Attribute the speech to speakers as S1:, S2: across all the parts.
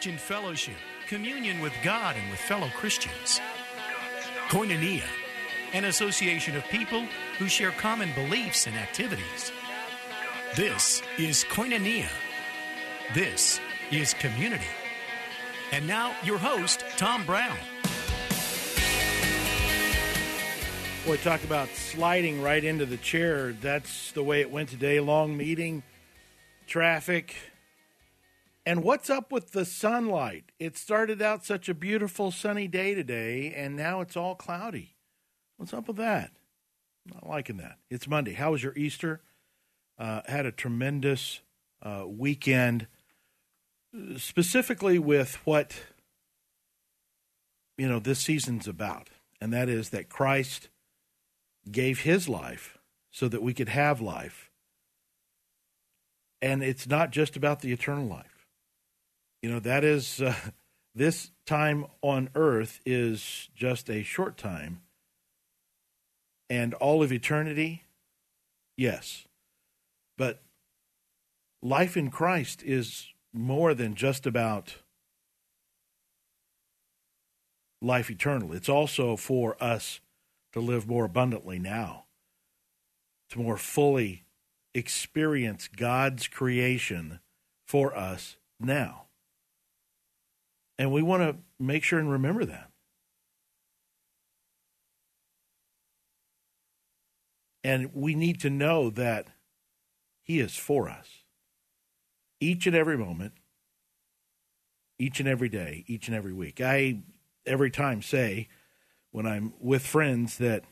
S1: Christian fellowship, communion with God and with fellow Christians. Koinonia, an association of people who share common beliefs and activities. This is Koinonia. This is community. And now, your host, Tom Brown.
S2: Boy, talk about sliding right into the chair. That's the way it went today. Long meeting, traffic. And what's up with the sunlight? It started out such a beautiful sunny day today, and now it's all cloudy. What's up with that? Not liking that. It's Monday. How was your Easter? Uh, had a tremendous uh, weekend, specifically with what you know this season's about, and that is that Christ gave his life so that we could have life. And it's not just about the eternal life. You know, that is, uh, this time on earth is just a short time. And all of eternity, yes. But life in Christ is more than just about life eternal. It's also for us to live more abundantly now, to more fully experience God's creation for us now. And we want to make sure and remember that. And we need to know that He is for us each and every moment, each and every day, each and every week. I every time say, when I'm with friends that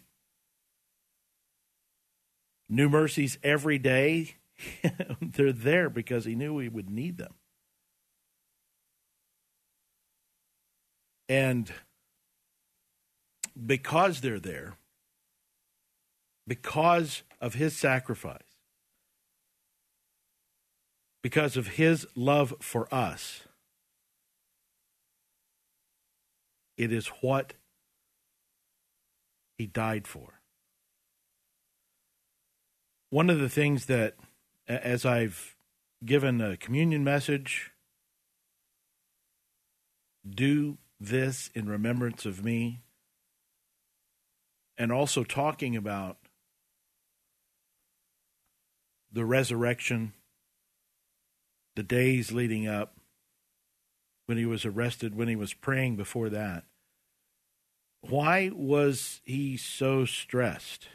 S2: new mercies every day, they're there because he knew we would need them. And because they're there, because of his sacrifice, because of his love for us, it is what he died for. One of the things that, as I've given a communion message, do this in remembrance of me, and also talking about the resurrection, the days leading up, when he was arrested, when he was praying before that. Why was he so stressed?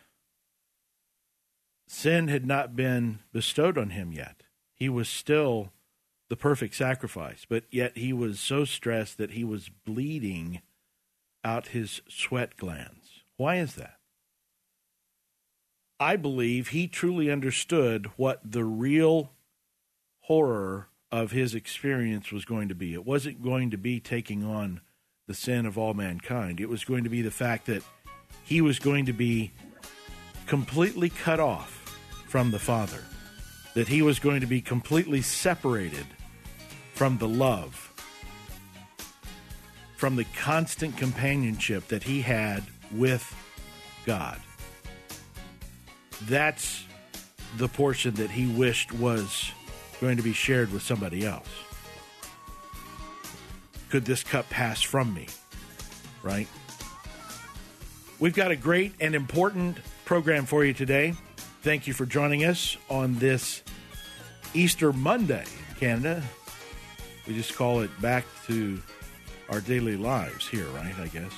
S2: Sin had not been bestowed on him yet. He was still the perfect sacrifice, but yet he was so stressed that he was bleeding out his sweat glands. Why is that? I believe he truly understood what the real horror of his experience was going to be. It wasn't going to be taking on the sin of all mankind. It was going to be the fact that he was going to be completely cut off from the Father, that he was going to be completely separated from the love, from the constant companionship that he had with God. That's the portion that he wished was going to be shared with somebody else could this cup pass from me? Right? We've got a great and important program for you today. Thank you for joining us on this Easter Monday, Canada. We just call it back to our daily lives here, right? I guess.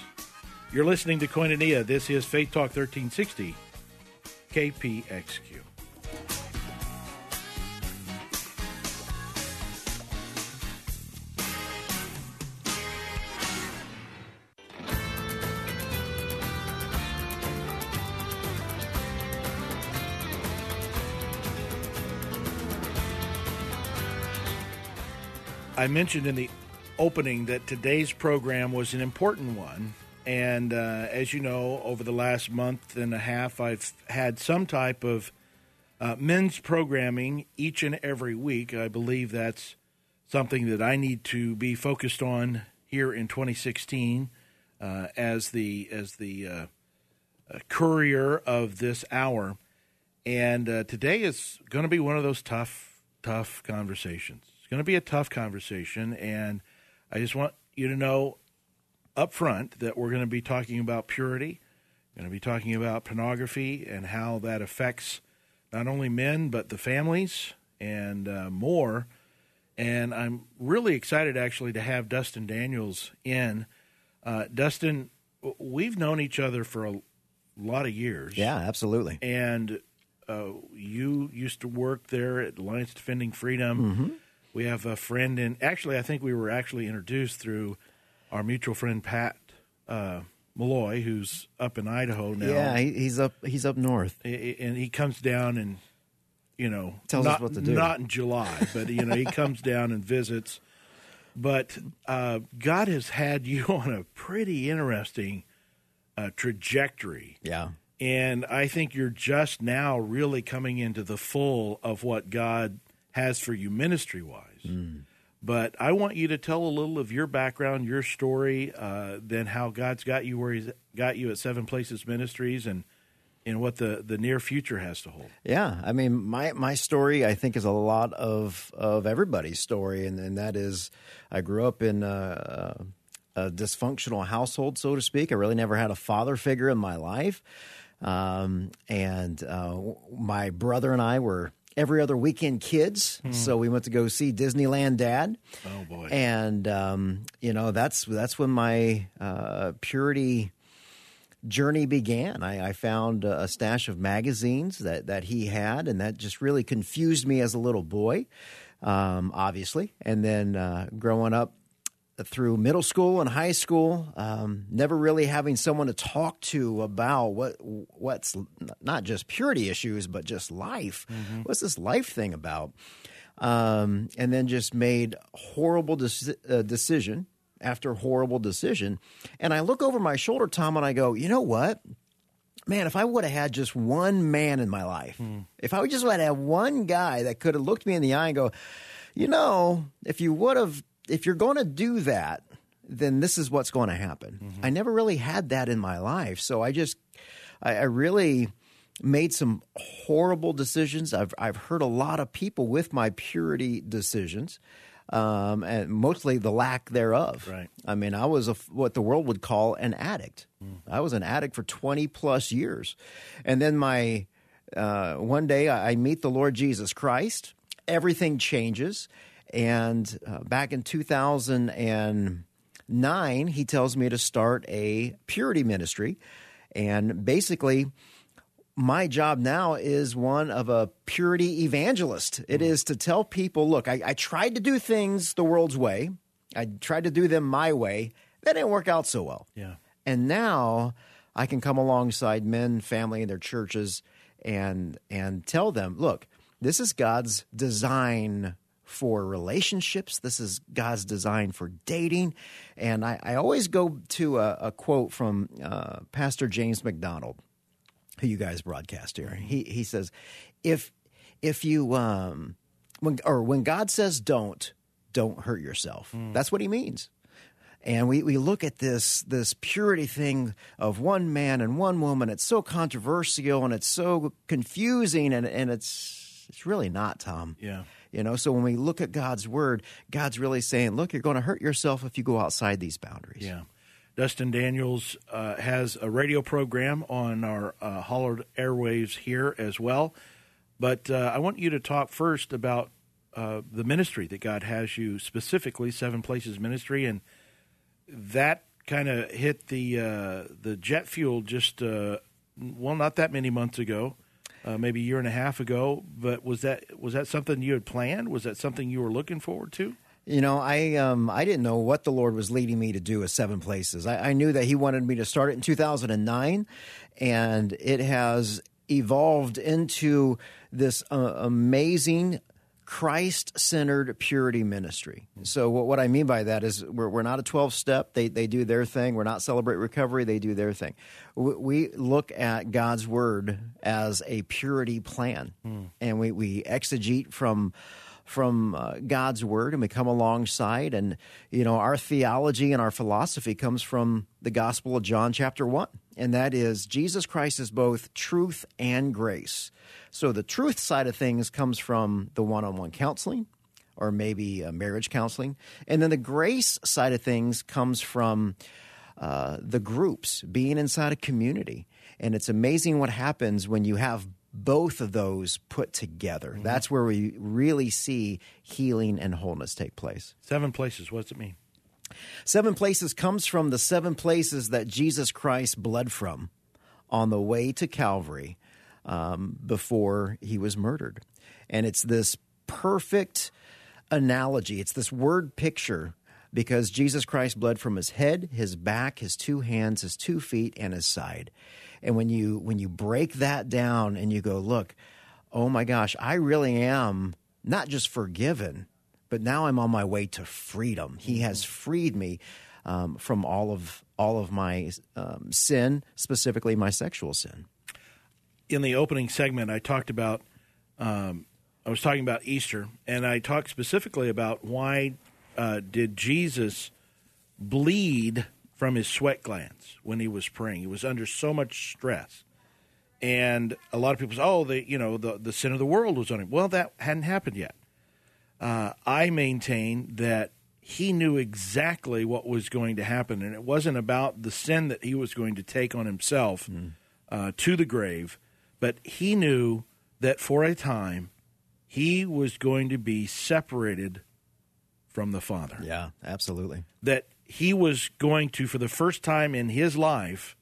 S2: You're listening to Koinonia. This is Faith Talk 1360, KPXQ. I mentioned in the opening that today's program was an important one. And uh, as you know, over the last month and a half, I've had some type of uh, men's programming each and every week. I believe that's something that I need to be focused on here in 2016 uh, as the as the uh, uh, courier of this hour. And uh, today is going to be one of those tough, tough conversations. Going to be a tough conversation, and I just want you to know up front that we're going to be talking about purity, going to be talking about pornography and how that affects not only men but the families and uh, more. And I'm really excited actually to have Dustin Daniels in. Uh, Dustin, we've known each other for a lot of years.
S3: Yeah, absolutely.
S2: And uh, you used to work there at Alliance Defending Freedom.
S3: Mm-hmm.
S2: We have a friend, and actually, I think we were actually introduced through our mutual friend Pat uh, Malloy, who's up in Idaho now.
S3: Yeah, he, he's up. He's up north.
S2: and he comes down and you know
S3: tells
S2: not,
S3: us what to do.
S2: Not in July, but you know he comes down and visits. But uh, God has had you on a pretty interesting uh, trajectory.
S3: Yeah.
S2: And I think you're just now really coming into the full of what God has for you ministry wise.
S3: Mm.
S2: But I want you to tell a little of your background, your story, uh, then how God's got you where He's got you at Seven Places Ministries, and and what the, the near future has to hold.
S3: Yeah, I mean, my my story I think is a lot of of everybody's story, and, and that is, I grew up in a, a dysfunctional household, so to speak. I really never had a father figure in my life, um, and uh, my brother and I were every other weekend kids. Hmm. So we went to go see Disneyland Dad.
S2: Oh boy!
S3: And um, you know that's that's when my uh, purity journey began. I, I, found a stash of magazines that that he had, and that just really confused me as a little boy. Um, obviously, and then uh, growing up through middle school and high school, um, never really having someone to talk to about what what's not just purity issues, but just life. Mm-hmm. What's this life thing about? Um, and then just made horrible de- uh, decision after horrible decision. And I look over my shoulder, Tom, and I go, you know what? Man, if I would have had just one man in my life, mm. if I would just would have had one guy that could have looked me in the eye and go, you know, if you would have if you're going to do that, then this is what's going to happen. Mm-hmm. I never really had that in my life. So I just, I, I really made some horrible decisions. I've, I've hurt a lot of people with my purity decisions. Um, and mostly the lack thereof.
S2: Right.
S3: I mean, I was a, what the world would call an addict. Mm. I was an addict for 20 plus years. And then my, uh, one day I meet the Lord Jesus Christ. Everything changes. And uh, back in 2009, he tells me to start a purity ministry. And basically, my job now is one of a purity evangelist. It is to tell people look, I, I tried to do things the world's way, I tried to do them my way. That didn't work out so well.
S2: Yeah.
S3: And now I can come alongside men, family, and their churches and and tell them, look, this is God's design for relationships. This is God's design for dating. And I, I always go to a, a quote from uh, Pastor James MacDonald, who you guys broadcast here. He, he says, if, if you, um, when, or when God says don't, don't hurt yourself. Mm. That's what he means. And we, we look at this this purity thing of one man and one woman. It's so controversial and it's so confusing and, and it's it's really not, Tom.
S2: Yeah.
S3: You know, so when we look at God's word, God's really saying, look, you're going to hurt yourself if you go outside these boundaries.
S2: Yeah. Dustin Daniels uh, has a radio program on our uh, hollowed airwaves here as well. But uh, I want you to talk first about uh, the ministry that God has you specifically, Seven Places Ministry, and that kind of hit the uh, the jet fuel just uh, well, not that many months ago uh, maybe a year and a half ago. But was that was that something you had planned? Was that something you were looking forward to?
S3: You know, I um, I didn't know what the Lord was leading me to do at Seven Places. I, I knew that He wanted me to start it in 2009, and it has evolved into this uh, amazing Christ centered purity ministry. So, what, what, I mean by that is we're, we're not a 12 step, they, they do their thing. We're not Celebrate Recovery, they do their thing. We, we look at God's word as a purity plan, mm. and we, we exegete from from uh, God's word and we come alongside and you know our theology and our philosophy comes from the gospel of John chapter 1 and that is Jesus Christ is both truth and grace. So the truth side of things comes from the one on one counseling, or maybe uh, marriage counseling. And then the grace side of things comes from uh, the groups, being inside a community. And it's amazing what happens when you have both of those put together. Mm-hmm. That's where we really see healing and wholeness take place.
S2: Seven places, what does it mean?
S3: Seven places comes from the seven places that Jesus Christ bled from on the way to Calvary um, before he was murdered. And it's this perfect analogy, it's this word picture because Jesus Christ bled from his head, his back, his two hands, his two feet, and his side. And when you when you break that down and you go, look, oh my gosh, I really am not just forgiven, but now I'm on my way to freedom. He has freed me um, from all of all of my um, sin, specifically my sexual sin.
S2: In the opening segment, I talked about um, I was talking about Easter, and I talked specifically about why uh, did Jesus bleed from his sweat glands when he was praying. He was under so much stress. And a lot of people say, oh, the, you know, the, the sin of the world was on him. Well, that hadn't happened yet. Uh, I maintain that he knew exactly what was going to happen, and it wasn't about the sin that he was going to take on himself mm. uh, to the grave, but he knew that for a time he was going to be separated from the Father.
S3: Yeah, absolutely.
S2: That he was going to, for the first time in his life,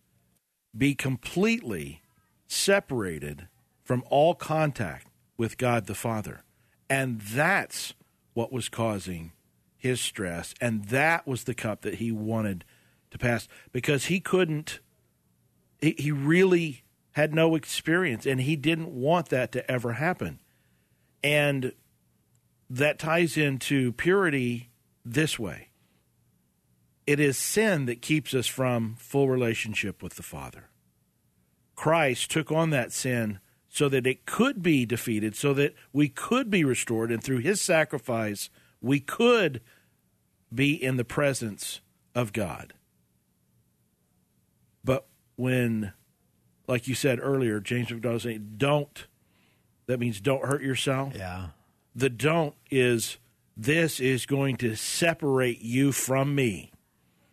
S2: be completely separated from all contact with God the Father. And that's what was causing his stress. And that was the cup that he wanted to pass because he couldn't, he, he really had no experience and he didn't want that to ever happen. And that ties into purity this way it is sin that keeps us from full relationship with the Father. Christ took on that sin so that it could be defeated, so that we could be restored, and through his sacrifice, we could be in the presence of God. But when, like you said earlier, James MacDonald saying, don't, that means don't hurt yourself.
S3: Yeah.
S2: The don't is this is going to separate you from me.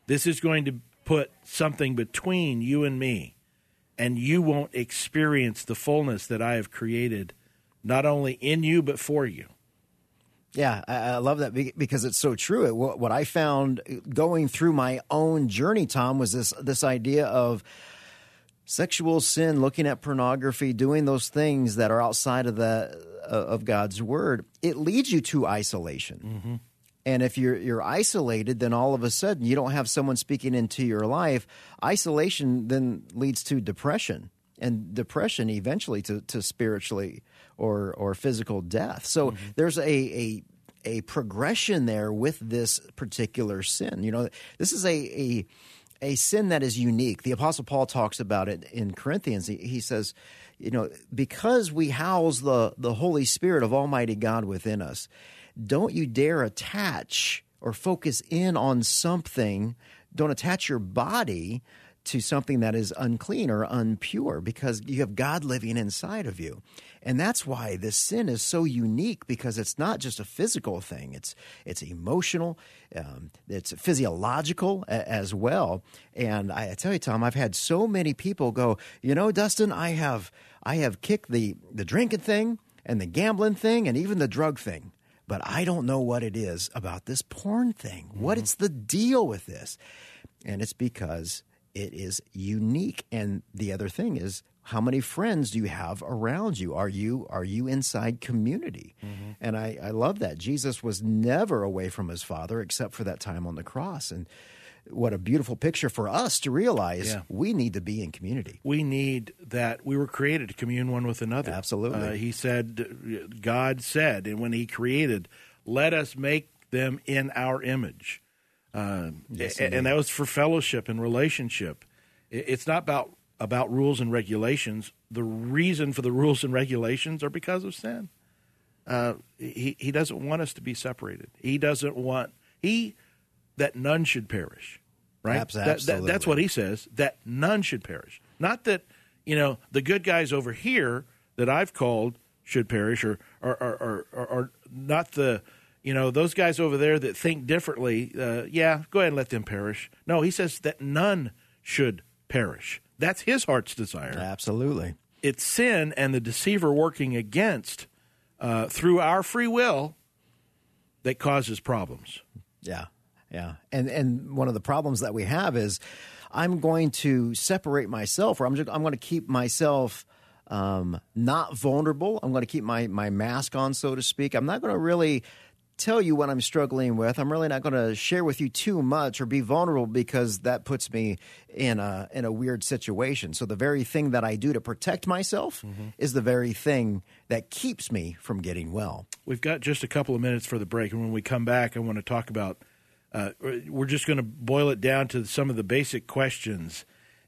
S2: This is going to put something between you and me, and you won't experience the fullness that I have created, not only in you, but for you.
S3: Yeah, I, love that because it's so true. what I found going through my own journey, Tom, was this this idea of sexual sin, looking at pornography, doing those things that are outside of the uh, of God's word, it leads you to isolation. Mm-hmm. And if you're you're isolated, then all of a sudden you don't have someone speaking into your life. Isolation then leads to depression, and depression eventually to, to spiritually or or physical death. So mm-hmm. there's a, a a progression there with this particular sin. You know, this is a, a a sin that is unique. The Apostle Paul talks about it in Corinthians. He, he says, you know, because we house the, the Holy Spirit of Almighty God within us, don't you dare attach or focus in on something. Don't attach your body to something that is unclean or unpure because you have God living inside of you. And that's why this sin is so unique because it's not just a physical thing. It's it's emotional, um, it's physiological a, as well. And I, I tell you, Tom, I've had so many people go, you know, Dustin, I have I have kicked the the drinking thing and the gambling thing and even the drug thing. But I don't know what it is about this porn thing. Mm-hmm. What is the deal with this? And it's because it is unique. And the other thing is, how many friends do you have around you? Are you are you inside community? Mm-hmm. And I, I love that Jesus was never away from his Father except for that time on the cross. And what a beautiful picture for us to realize yeah. we need to be in community.
S2: We need that. We were created to commune one with another.
S3: Absolutely. Uh,
S2: he said, God said, and when He created, let us make them in our image. Uh, yes, and that was for fellowship and relationship. It's not about about rules and regulations. The reason for the rules and regulations are because of sin. Uh, he he doesn't want us to be separated. He doesn't want he that none should perish. Right.
S3: Absolutely.
S2: That, that, that's what he says. That none should perish. Not that you know the good guys over here that I've called should perish, or or or, or, or not the you know, those guys over there that think differently, uh, yeah, go ahead and let them perish. No, he says that none should perish. That's his heart's desire.
S3: Absolutely.
S2: It's sin and the deceiver working against uh, through our free will that causes problems.
S3: Yeah, yeah, and and one of the problems that we have is I'm going to separate myself, or I'm just, I'm going to keep myself um, not vulnerable. I'm going to keep my my mask on, so to speak. I'm not going to really tell you what I'm struggling with. I'm really not going to share with you too much or be vulnerable because that puts me in a in a weird situation. So the very thing that I do to protect myself mm-hmm. is the very thing that keeps me from getting well.
S2: We've got just a couple of minutes for the break, and when we come back, I want to talk about. Uh, we're just going to boil it down to some of the basic questions,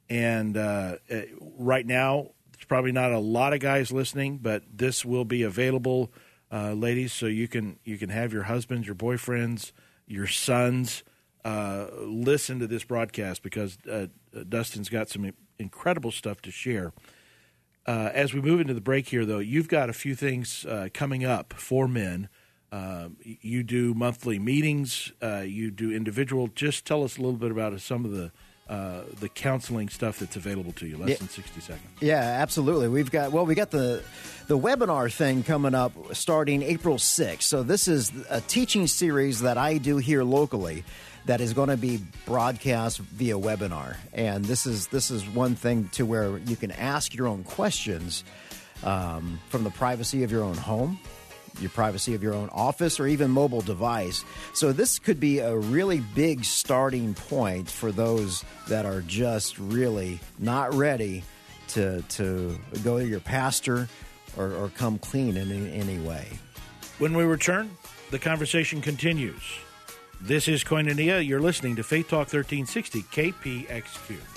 S2: and uh, uh right now, there's probably not a lot of guys listening, but this will be available uh, ladies, so you can you can have your husbands, your boyfriends, your sons uh, listen to this broadcast because uh, Dustin's got some incredible stuff to share. Uh, as we move into the break here, though, you've got a few things uh, coming up for men. You do monthly meetings. Uh, you do individual. Just tell us a little bit about some of the uh, the counseling stuff that's available to you. Less yeah. than sixty seconds.
S3: Yeah, absolutely. We've got well, we got the the webinar thing coming up starting April sixth. So this is a teaching series that I do here locally that is going to be broadcast via webinar, and this is this is one thing to where you can ask your own questions um, from the privacy of your own home your privacy of your own office or even mobile device. So, this could be a really big starting point for those that are just really not ready to, to go to your pastor or, or come clean in any way.
S2: When we return, the conversation continues. This is Koinonia. You're listening to Faith Talk 1360 KPXQ.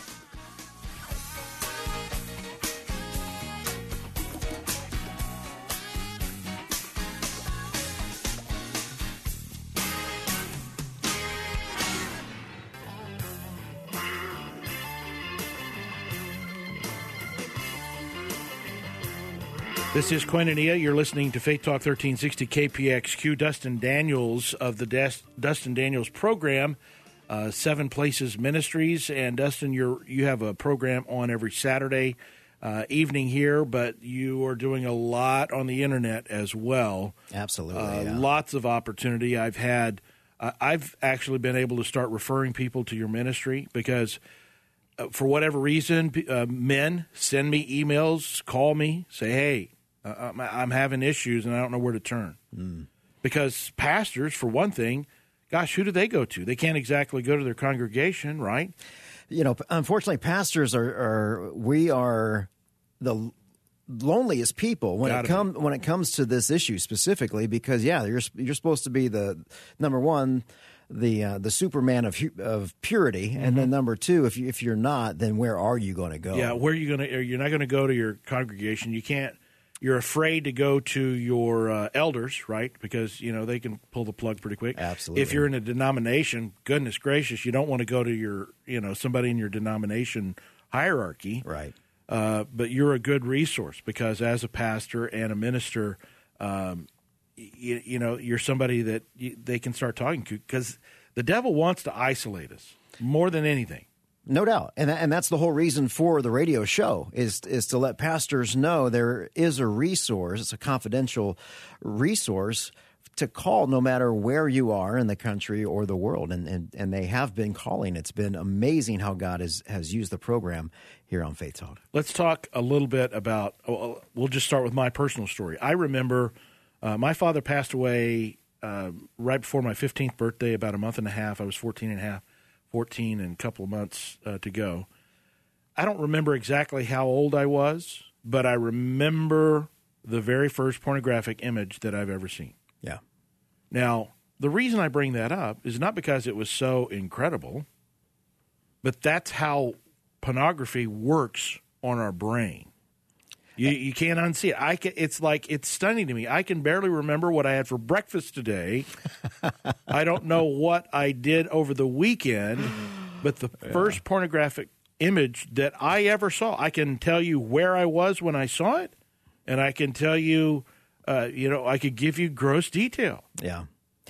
S2: This is Koinonia. You're listening to Faith Talk 1360 KPXQ. Dustin Daniels of the Des- Dustin Daniels program, uh, Seven Places Ministries, and Dustin, you you have a program on every Saturday uh, evening here, but you are doing a lot on the internet as well.
S3: Absolutely,
S2: uh,
S3: yeah.
S2: lots of opportunity. I've had, uh, I've actually been able to start referring people to your ministry because. Uh, for whatever reason, uh, men send me emails, call me, say, "Hey, uh, I'm having issues and I don't know where to turn. Mm. Because pastors, for one thing, gosh, who do they go to? They can't exactly go to their congregation, right?
S3: You know, unfortunately, pastors are, are we are the loneliest people when Gotta it comes when it comes to this issue specifically because yeah you're you're supposed to be the number one the uh, the Superman of of purity, mm-hmm. and then mm-hmm. number two, if you, if you're not, then where are you going to go?
S2: Yeah, where are you going to? You're not going to go to your congregation. You can't you're afraid to go to your uh, elders, right? Because you know they can pull the plug pretty quick.
S3: Absolutely.
S2: If you're in a denomination, goodness gracious, you don't want to go to your you know somebody in your denomination hierarchy,
S3: right?
S2: Uh, but you're a good resource because as a pastor and a minister, um, you, you, know you're somebody that you, they can start talking to because the devil wants to isolate us more than anything.
S3: No doubt, and and that's the whole reason for the radio show is is to let pastors know there is a resource. It's a confidential resource to call no matter where you are in the country or the world, and and, and they have been calling. It's been amazing how God has has used the program here on Faith Talk.
S2: Let's talk a little bit about. We'll just start with my personal story. I remember uh, my father passed away uh, right before my 15th birthday, about a month and a half. I was 14 and a half 14 and a couple of months uh, to go. I don't remember exactly how old I was, but I remember the very first pornographic image that I've ever seen.
S3: Yeah.
S2: Now, the reason I bring that up is not because it was so incredible, but that's how pornography works on our brain. You, you can't unsee it. I can, it's like it's stunning to me. I can barely remember what I had for breakfast today. I don't know what I did over the weekend, but the yeah. first pornographic image that I ever saw, I can tell you where I was when I saw it, and I can tell you, uh, you know, I could give you gross detail.
S3: Yeah.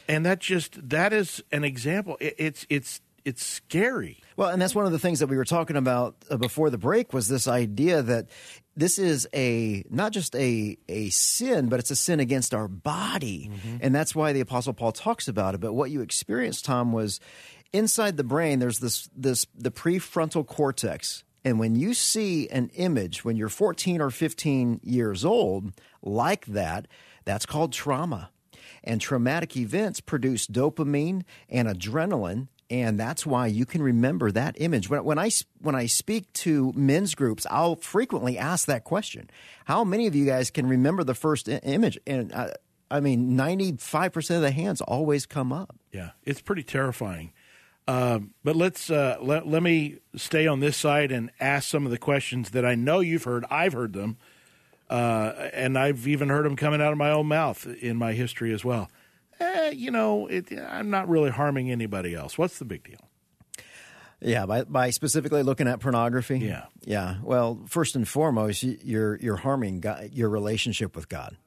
S2: and that just that is an example. It, it's it's it's scary.
S3: Well, and that's one of the things that we were talking about uh, before the break was this idea that this is a not just a a sin, but it's a sin against our body, mm-hmm. and that's why the Apostle Paul talks about it. But what you experienced, Tom, was inside the brain. There's this this the prefrontal cortex, and when you see an image when you're 14 or 15 years old like that, that's called trauma. And traumatic events produce dopamine and adrenaline and that's why you can remember that image. When, when I when I speak to men's groups, I'll frequently ask that question: How many of you guys can remember the first I- image? And I, I mean, ninety five percent of the hands always come up.
S2: Yeah, it's pretty terrifying. Um, but let's uh, let let me stay on this side and ask some of the questions that I know you've heard. I've heard them, uh, and I've even heard them coming out of my own mouth in my history as well eh, you know, it, I'm not really harming anybody else. What's the big deal?
S3: Yeah, by, by specifically looking at pornography.
S2: Yeah,
S3: yeah. Well, first and foremost, you're you're harming God, your relationship with God.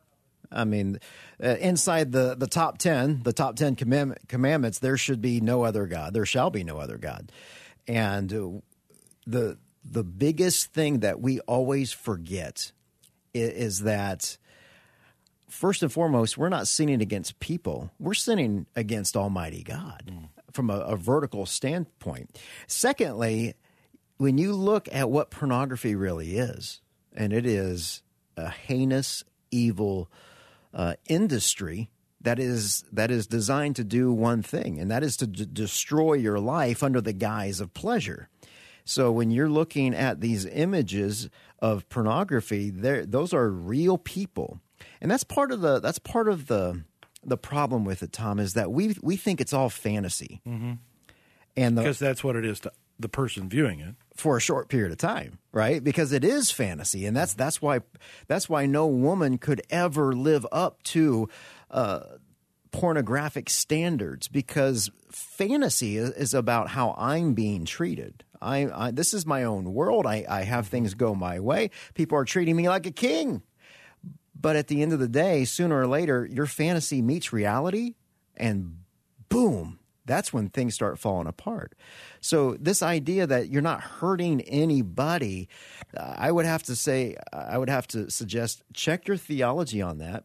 S3: I mean, uh, inside the, the top 10, the top 10 command, commandments, there should be no other God. There shall be no other God. And uh, the, the biggest thing that we always forget is, is that first and foremost, we're not sinning against people. We're sinning against Almighty God mm. from a, a, vertical standpoint. Secondly, when you look at what pornography really is, and it is a heinous, evil uh, industry that is that is designed to do one thing, and that is to d- destroy your life under the guise of pleasure. So when you're looking at these images of pornography, those are real people and that's part of the that's part of the the problem with it, Tom, is that we we think it's all fantasy,
S2: mm-hmm. and because that's what it is to the person viewing it
S3: for a short period of time, right? Because it is fantasy, and that's that's why that's why no woman could ever live up to. Uh, pornographic standards because fantasy is, is, about how I'm being treated. I, I, this is my own world. I, I have things go my way. People are treating me like a king. But at the end of the day, sooner or later, your fantasy meets reality, and boom, that's when things start falling apart. So, this idea that you're not hurting anybody, uh, I would have to say, I would have to suggest check your theology on that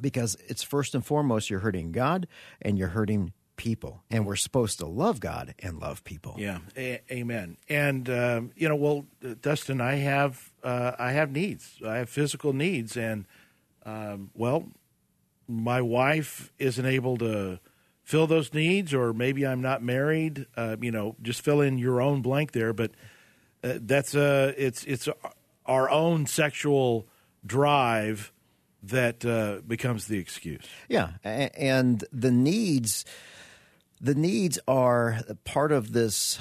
S3: because it's first and foremost you're hurting God and you're hurting people, and we're supposed to love God and love people.
S2: Yeah, a- amen. And um, you know, well, Dustin, I have uh, I have needs. I have physical needs, and um, well, my wife isn't able to fill those needs, or maybe I'm not married. Uh, you know, just fill in your own blank there. But uh, that's uh, it's it's our own sexual drive that uh, becomes the excuse.
S3: Yeah, and the needs the needs are part of this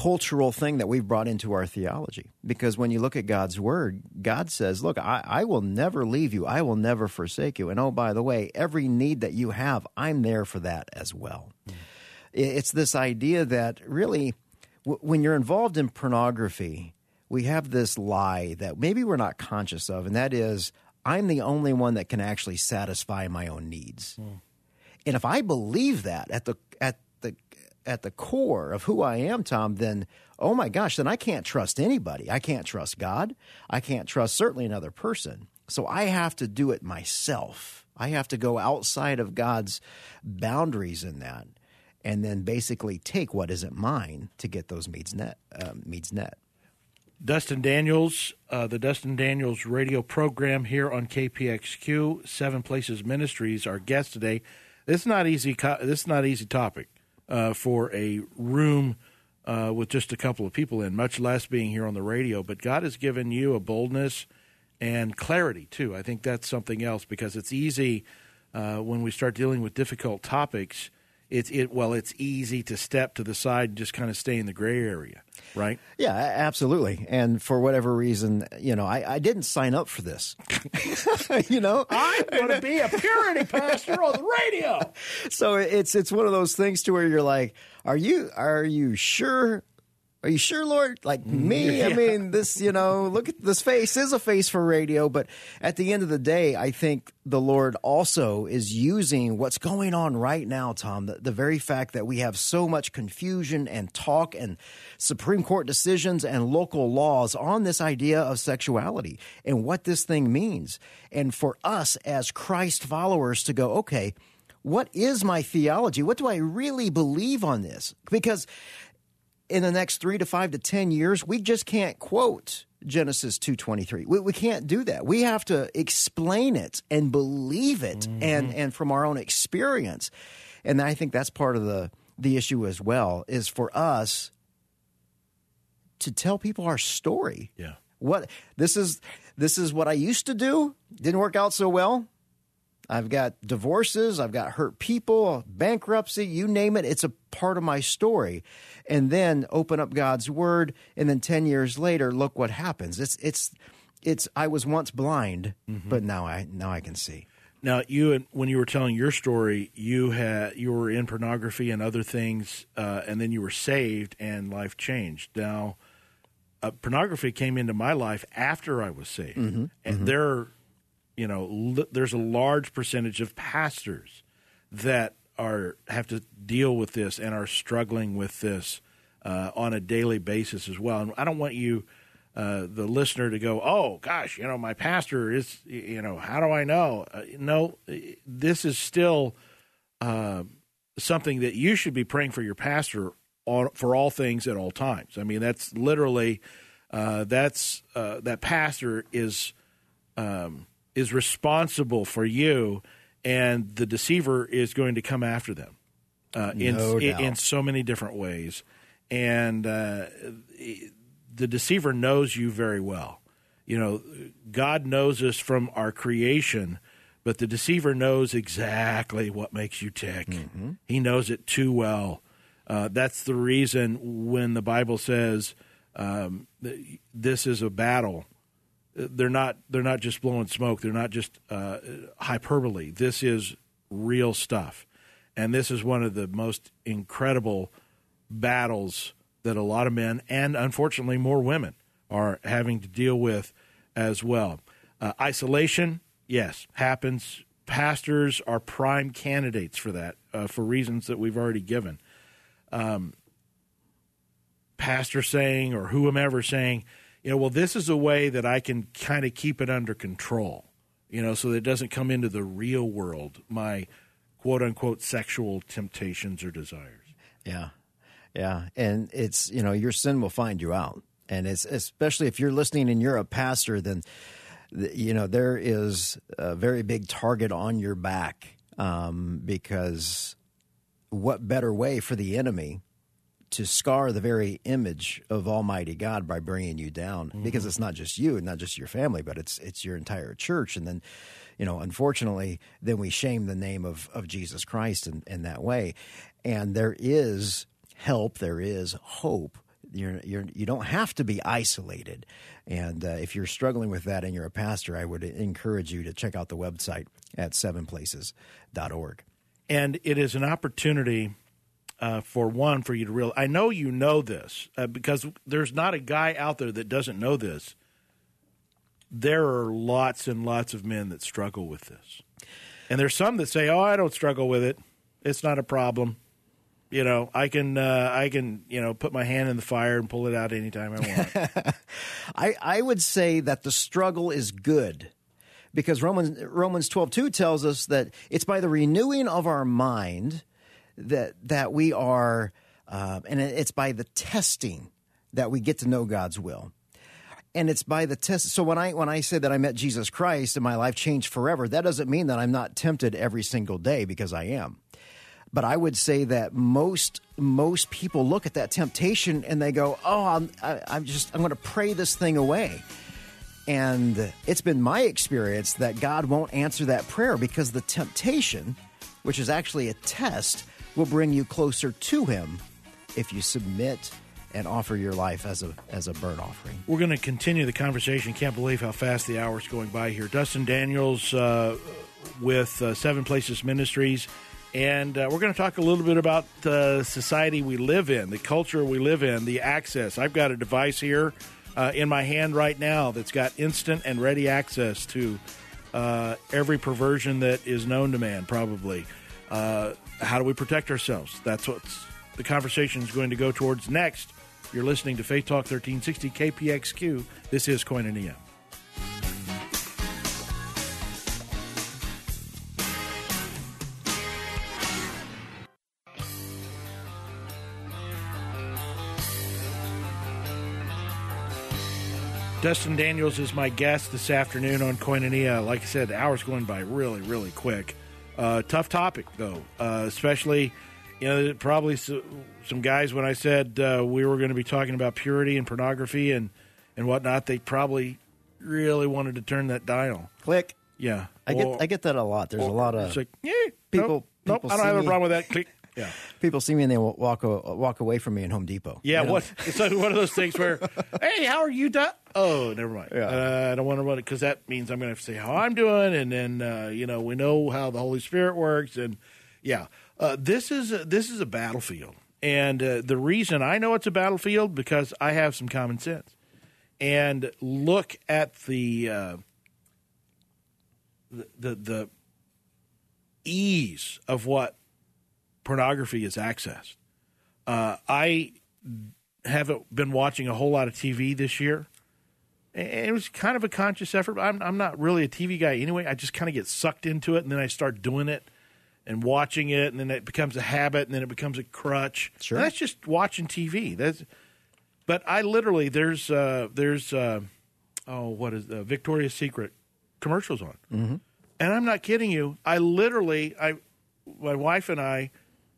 S3: cultural thing that we've brought into our theology. Because when you look at God's word, God says, Look, I, I, will never leave you, I will never forsake you. And oh, by the way, every need that you have, I'm there for that as well. Mm. It's this idea that really, w- when you're involved in pornography, we have this lie that maybe we're not conscious of, and that is, I'm the only one that can actually satisfy my own needs. Mm. And if I believe that at the at the at the core of who I am, Tom, then oh my gosh, then I can't trust anybody. I can't trust God. I can't trust certainly another person. So I have to do it myself. I have to go outside of God's boundaries in that, and then basically take what isn't mine to get those needs net. Um, needs net.
S2: Dustin Daniels, uh, the Dustin Daniels radio program here on KPXQ, Seven Places Ministries. Our guest today. This is not easy. This is not easy topic uh, for a room uh, with just a couple of people in, much less being here on the radio. But God has given you a boldness and clarity too. I think that's something else because it's easy uh, when we start dealing with difficult topics it's it well it's easy to step to the side and just kind of stay in the gray area right?
S3: Yeah absolutely. And for whatever reason you know i, I didn't sign up for this. You know?
S2: I'm going to be a purity pastor on the radio.
S3: So it's it's one of those things to where you're like are you are you sure Are you sure, Lord? Like mm-hmm. me? I mean, this, you know, look at this face is a face for radio, but at the end of the day, I think the Lord also is using what's going on right now, Tom. The, the very fact that we have so much confusion and talk and Supreme Court decisions and local laws on this idea of sexuality and what this thing means. And for us as Christ followers to go, okay, what is my theology? What do I really believe on this? Because in the next three to five to ten years, we just can't quote Genesis two twenty three. We, we can't do that. We have to explain it and believe it, mm-hmm. and and from our own experience. And I think that's part of the the issue as well. Is for us to tell people our story.
S2: Yeah.
S3: What this is this is what I used to do. Didn't work out so well. I've got divorces, I've got hurt people, bankruptcy, you name it. It's a part of my story. And then open up God's word, and then 10 years later, look what happens. It's, it's, it's, I was once blind, mm-hmm. but now I, now I can see.
S2: Now, you when you were telling your story, you had you were in pornography and other things, uh, and then you were saved and life changed. Now, uh, pornography came into my life after I was saved, mm-hmm. and mm-hmm. there you know, l- there's a large percentage of pastors that are have to deal with this and are struggling with this uh, on a daily basis as well. And I don't want you, uh, the listener, to go, "Oh gosh, you know, my pastor is, you know, how do I know?" Uh, no, this is still uh, something that you should be praying for your pastor on, for all things at all times. I mean, that's literally uh, that's uh, that pastor is. Um, is responsible for you, and the deceiver is going to come after them uh, in,
S3: no
S2: in, in so many different ways. And uh, the deceiver knows you very well. You know, God knows us from our creation, but the deceiver knows exactly what makes you tick. Mm-hmm. He knows it too well. Uh, that's the reason when the Bible says um, this is a battle they're not they're not just blowing smoke. They're not just uh, hyperbole. This is real stuff, and this is one of the most incredible battles that a lot of men and unfortunately more women are having to deal with as well. Uh, isolation, yes, happens. Pastors are prime candidates for that uh, for reasons that we've already given. Um, pastor saying or whomever saying you know, well, this is a way that I can kind of keep it under control, you know, so that it doesn't come into the real world, my quote unquote sexual temptations or desires.
S3: Yeah. Yeah. And it's, you know, your sin will find you out. And it's especially if you're listening and you're a pastor, then, you know, there is a very big target on your back um, because what better way for the enemy to scar the very image of Almighty God by bringing you down, mm-hmm. because it's not just you, not just your family, but it's it's your entire church. And then, you know, unfortunately, then we shame the name of of Jesus Christ in, in that way. And there is help, there is hope. You're, you're, you don't have to be isolated. And uh, if you're struggling with that and you're a pastor, I would encourage you to check out the website at sevenplaces.org.
S2: And it is an opportunity uh, for one, for you to realize. I know you know this uh, because there's not a guy out there that doesn't know this. There are lots and lots of men that struggle with this, and there's some that say, "Oh, I don't struggle with it. It's not a problem." You know, I can uh, I can you know put my hand in the fire and pull it out anytime I want.
S3: I I would say that the struggle is good because Romans Romans twelve two tells us that it's by the renewing of our mind that that we are, uh, and it's by the testing that we get to know God's will. And it's by the test. So when I when I say that I met Jesus Christ and my life changed forever, that doesn't mean that I'm not tempted every single day because I am. But I would say that most most people look at that temptation and they go, "Oh, I'm I, I'm just I'm going to pray this thing away." And it's been my experience that God won't answer that prayer because the temptation, which is actually a test, will bring you closer to Him if you submit and offer your life as a as a burnt offering.
S2: We're going to continue the conversation. Can't believe how fast the hour's going by here. Dustin Daniels uh, with uh, Seven Places Ministries And uh, we're going to talk a little bit about the society we live in, the culture we live in, the access. I've got a device here uh, in my hand right now that's got instant and ready access to uh, every perversion that is known to man, probably. How do we protect ourselves? That's what the conversation is going to go towards next. You're listening to Faith Talk 1360 KPXQ. This is Koinonia. Dustin Daniels is my guest this afternoon on Koinonia. Like I said, the hour's going by really, really quick. Uh, tough topic, though, uh, especially, you know, probably some guys, when I said uh, we were going to be talking about purity and pornography and, and whatnot, they probably really wanted to turn that dial.
S3: Click.
S2: Yeah.
S3: I
S2: Or-
S3: get I get that a lot. There's a lot of
S2: it's like, yeah,
S3: people-
S2: Nope, nope, I don't have a problem with that. Click. Yeah.
S3: people see me and they walk walk away from me in Home Depot.
S2: Yeah, what? It's like one of those things where, hey, how are you? doing? Oh, never mind.
S3: Yeah.
S2: Uh, I don't want to run it because that means I'm going to have to say how I'm doing, and then uh, you know we know how the Holy Spirit works, and yeah, uh, this is a, this is a battlefield, and uh, the reason I know it's a battlefield because I have some common sense, and look at the uh, the, the the ease of what pornography is accessed. Uh, I haven't been watching a whole lot of TV this year. And It was kind of a conscious effort. but I'm, I'm not really a TV guy anyway. I just kind of get sucked into it, and then I start doing it and watching it, and then it becomes a habit, and then it becomes a crutch.
S3: Sure.
S2: And that's just watching TV. That's, but I literally there's uh, there's uh, oh what is uh, Victoria's Secret commercials on, mm-hmm. and I'm not kidding you. I literally I my wife and I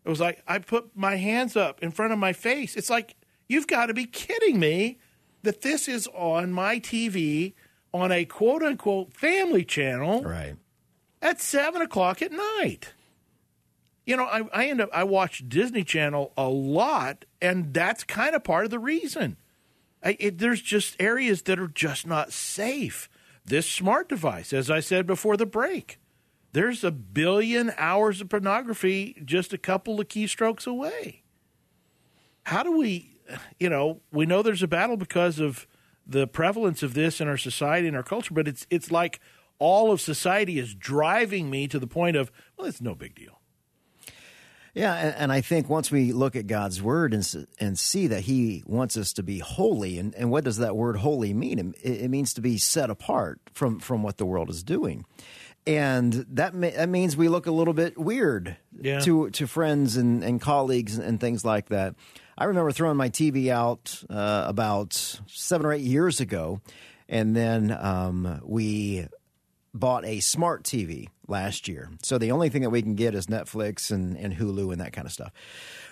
S2: it was like I put my hands up in front of my face. It's like you've got to be kidding me that this is on my TV on a quote unquote family channel
S3: Right.
S2: at seven o'clock at night. You know, I, I end up I watch Disney Channel a lot, and that's kind of part of the reason. I, it, there's just areas that are just not safe. This smart device, as I said before the break, there's a billion hours of pornography just a couple of keystrokes away. How do we, you know, we know there's a battle because of the prevalence of this in our society and our culture, but it's it's like all of society is driving me to the point of, well, it's no big deal.
S3: Yeah, and, and I think once we look at God's word and and see that He wants us to be holy, and, and what does that word holy mean? It, it means to be set apart from from what the world is doing, and that ma- that means we look a little bit weird
S2: Yeah.
S3: to to friends and, and colleagues and things like that. I remember throwing my TV out uh, about seven or eight years ago, and then um, we bought a smart TV last year. So the only thing that we can get is Netflix and, and Hulu and that kind of stuff,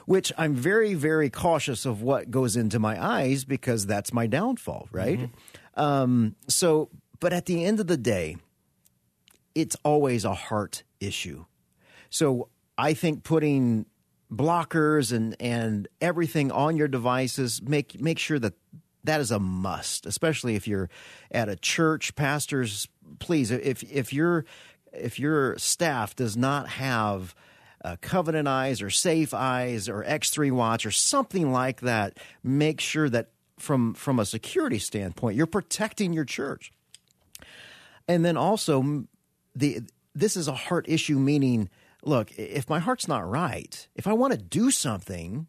S3: which I'm very, very cautious of what goes into my eyes because that's my downfall, right? Um, so, but at the end of the day, it's always a heart issue. So I think putting blockers and and everything on your devices make make sure that that is a must, especially if you're at a church. Pastors, please, if if your if your staff does not have uh, covenant eyes or safe eyes or X3 watch or something like that, make sure that from from a security standpoint, you're protecting your church. And then also the this is a heart issue meaning look, if my heart's not right, if I want to do something,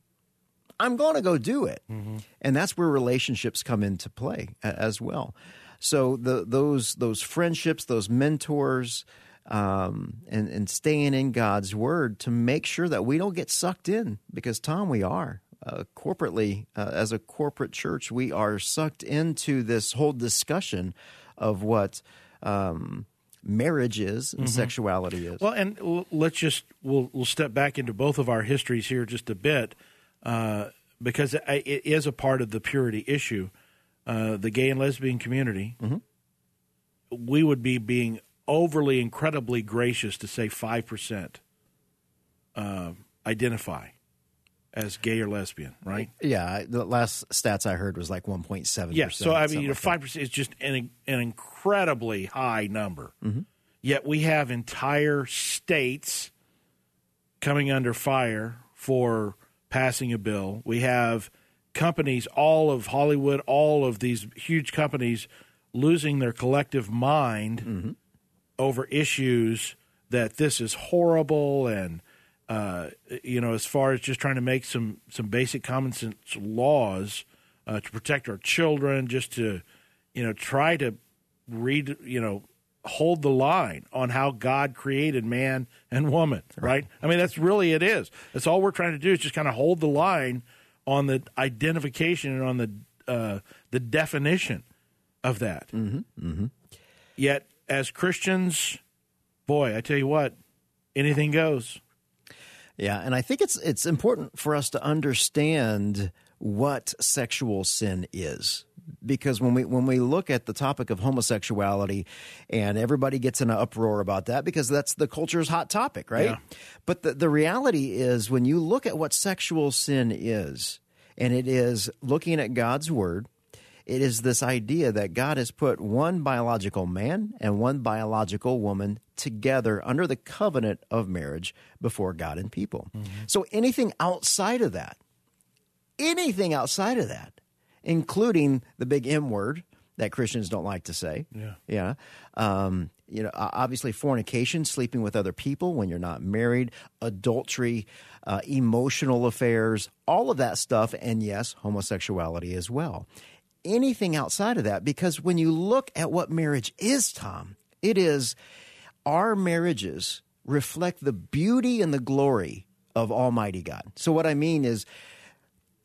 S3: I'm going to go do it. And that's where relationships come into play as well. So the those those friendships, those mentors, um, and and staying in God's word to make sure that we don't get sucked in because Tom, we are uh, corporately uh, as a corporate church, we are sucked into this whole discussion of what um, marriage is and sexuality is.
S2: Well, and let's just we'll we'll step back into both of our histories here just a bit, uh, because it, it is a part of the purity issue. Uh, the gay and lesbian community, we would be being overly incredibly gracious to say five percent uh, identify as gay or lesbian, right?
S3: yeah, the last stats I heard was like 1.7.
S2: Yeah. So I mean, you know, five percent is just an an incredibly high number. Yet we have entire states coming under fire for passing a bill. We have companies, all of Hollywood, all of these huge companies losing their collective mind
S3: Mm-hmm.
S2: over issues that this is horrible and uh, you know as far as just trying to make some some basic common sense laws uh, to protect our children just to you know try to read you know hold the line on how God created man and woman right. I mean that's really it is. That's all we're trying to do is just kind of hold the line on the identification and on the uh, the definition of that. Yet, as Christians, boy, I tell you what, anything goes.
S3: Yeah, and I think it's it's important for us to understand what sexual sin is. Because when we when we look at the topic of homosexuality and everybody gets in an uproar about that because that's the culture's hot topic, right?
S2: Yeah.
S3: But the, the reality is when you look at what sexual sin is, and it is looking at God's word, it is this idea that God has put one biological man and one biological woman together under the covenant of marriage before God and people. So anything outside of that, anything outside of that, including the big M word that Christians don't like to say.
S2: Yeah.
S3: Yeah. Um, you know, obviously fornication, sleeping with other people when you're not married, adultery, uh, emotional affairs, all of that stuff, and yes, homosexuality as well. Anything outside of that, because when you look at what marriage is, Tom, it is our marriages reflect the beauty and the glory of Almighty God. So, what I mean is,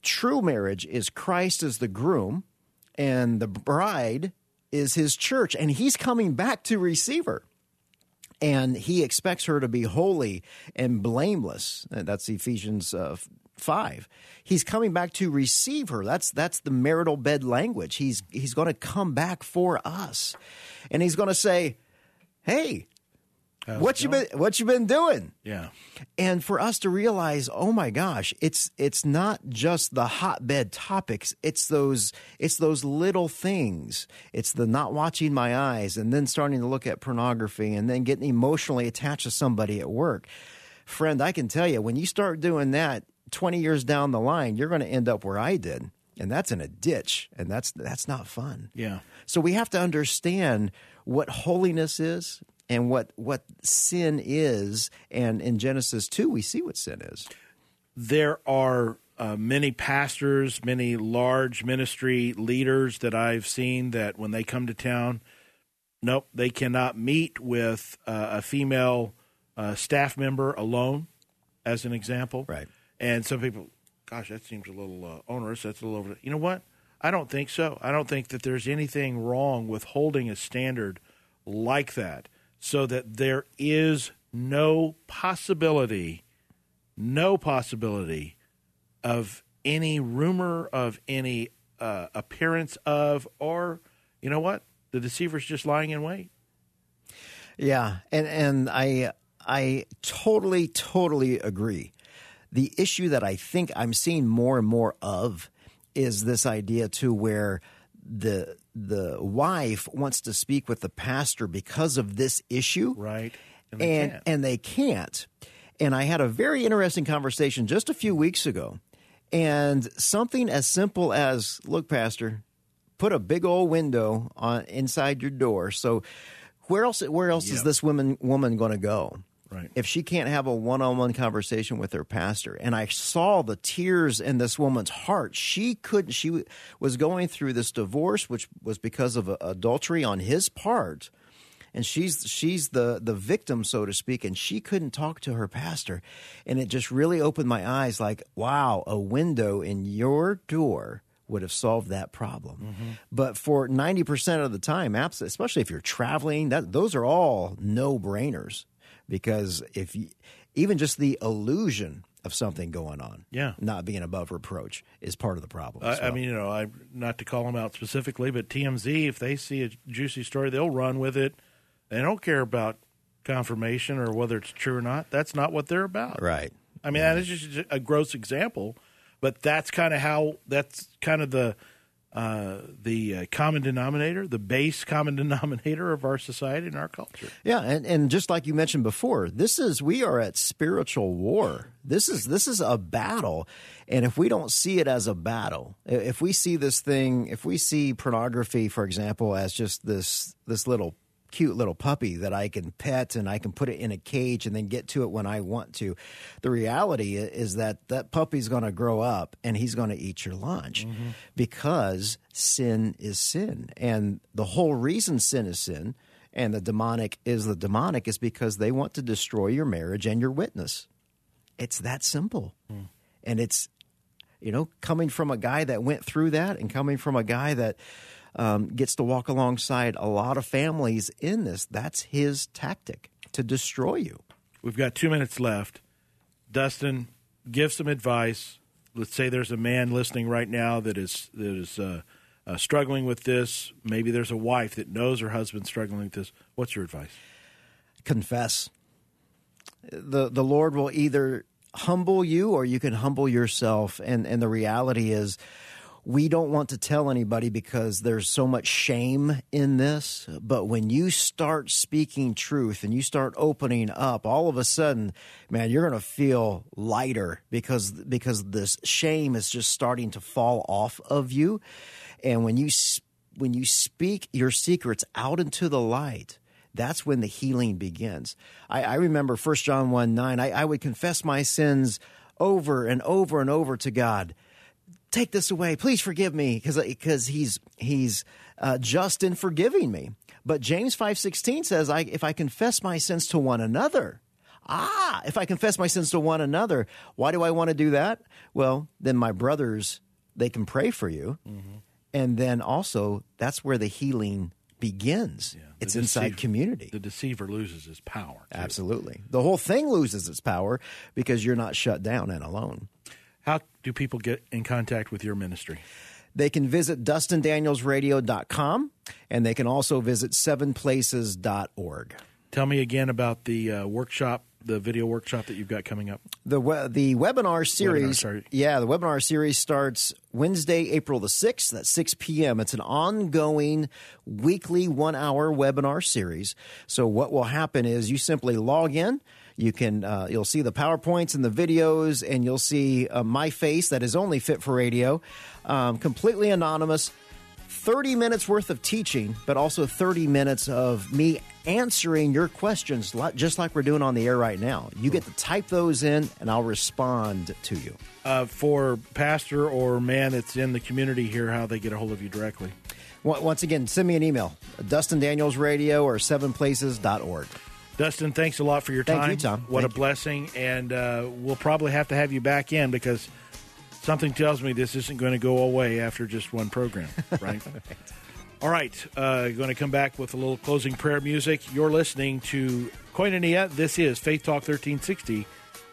S3: true marriage is Christ as the groom, and the bride is his church, and he's coming back to receive her. And he expects her to be holy and blameless. That's Ephesians uh, 5. He's coming back to receive her. That's that's the marital bed language. He's he's going to come back for us. And he's going to say, "Hey, what you been what you been doing?"
S2: Yeah.
S3: and for us to realize oh my gosh it's it's not just the hotbed topics it's those it's those little things it's the not watching my eyes and then starting to look at pornography and then getting emotionally attached to somebody at work friend i can tell you when you start doing that 20 years down the line you're going to end up where i did and that's in a ditch and that's that's not fun
S2: Yeah.
S3: so we have to understand what holiness is and what what sin is. And in Genesis 2, we see what sin is.
S2: There are uh, many pastors, many large ministry leaders that I've seen that when they come to town, nope, they cannot meet with uh, a female uh, staff member alone, as an example.
S3: Right.
S2: And some people, gosh, that seems a little uh, onerous. That's a little over. You know what? I don't think so. I don't think that there's anything wrong with holding a standard like that so that there is no possibility, no possibility of any rumor of any uh, appearance of, or, you know what? The deceiver's just lying in wait.
S3: Yeah, and and I I totally totally agree. The issue that I think I'm seeing more and more of is this idea too where the the wife wants to speak with the pastor because of this issue.
S2: Right.
S3: and
S2: And they can't.
S3: and they can't. And I had a very interesting conversation just a few weeks ago, and something as simple as, "Look, Pastor, put a big old window on inside your door. So where else? Where else is this woman woman going to go?"
S2: Right.
S3: If she can't have a one-on-one conversation with her pastor, and I saw the tears in this woman's heart, she couldn't. She w- was going through this divorce, which was because of uh, adultery on his part, and she's she's the the victim so to speak and she couldn't talk to her pastor. And it just really opened my eyes like wow a window in your door would have solved that problem. But for 90% of the time especially if you're traveling that those are all no brainers because if you, even just the illusion of something going on
S2: Yeah.
S3: not being above reproach is part of the problem
S2: I, I mean, you know, I not to call them out specifically, but TMZ, if they see a juicy story, they'll run with it. They don't care about confirmation or whether it's true or not. That's not what they're about.
S3: right
S2: I mean, that is just a gross example, but that's kind of how that's kind of the uh, the uh, common denominator, the base common denominator of our society and our culture.
S3: Yeah, and, and just like you mentioned before, this is we are at spiritual war. This is this is a battle, and if we don't see it as a battle, if we see this thing, if we see pornography, for example, as just this this little cute little puppy that I can pet and I can put it in a cage and then get to it when I want to. The reality is that that puppy's going to grow up and he's going to eat your lunch mm-hmm. because sin is sin. And the whole reason sin is sin and the demonic is the demonic is because they want to destroy your marriage and your witness. It's that simple. Mm. And it's, you know, coming from a guy that went through that and coming from a guy that um, gets to walk alongside a lot of families in this. That's his tactic to destroy you.
S2: We've got two minutes left. Dustin, give some advice. Let's say there's a man listening right now that is that is uh, uh, struggling with this. Maybe there's a wife that knows her husband's struggling with this. What's your advice?
S3: Confess. the The Lord will either humble you or you can humble yourself. And and the reality is we don't want to tell anybody because there's so much shame in this. But when you start speaking truth and you start opening up, all of a sudden, man, you're going to feel lighter because because this shame is just starting to fall off of you. And when you when you speak your secrets out into the light, that's when the healing begins. I, I remember First John 1 9, I, I would confess my sins over and over and over to God take this away. Please forgive me because because he's he's uh, just in forgiving me. But James five sixteen says, I, if I confess my sins to one another, ah, if I confess my sins to one another, why do I want to do that? Well, then my brothers they can pray for you, mm-hmm. and then also that's where the healing begins. Yeah, it's deceiver, inside community.
S2: The deceiver loses his power.
S3: Too. Absolutely. The whole thing loses its power because you're not shut down and alone.
S2: How do people get in contact with your ministry?
S3: They can visit dustindanielsradio.com and they can also visit sevenplaces.org.
S2: Tell me again about the uh, workshop, the video workshop that you've got coming up.
S3: The we- the webinar series, webinar, yeah, the webinar series starts Wednesday, April the 6th at 6 p.m. It's an ongoing weekly 1-hour webinar series. So what will happen is you simply log in, you can uh, you'll see the powerpoints and the videos, and you'll see uh, my face that is only fit for radio, um, completely anonymous. 30 minutes worth of teaching, but also 30 minutes of me answering your questions, just like we're doing on the air right now. You get to type those in, and I'll respond to you.
S2: Uh, for pastor or man that's in the community here, how they get a hold of you directly?
S3: Once again, send me an email, Dustin Daniels Radio or sevenplaces.org.
S2: Dustin, thanks a lot for your
S3: time.
S2: Thank
S3: you, Tom.
S2: What
S3: Thank
S2: a blessing. And uh, we'll probably have to have you back in because something tells me this isn't going to go away after just one program, right? right. All right. Uh, going to come back with a little closing prayer music. You're listening to Koinonia. This is Faith Talk 1360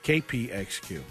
S2: KPXQ.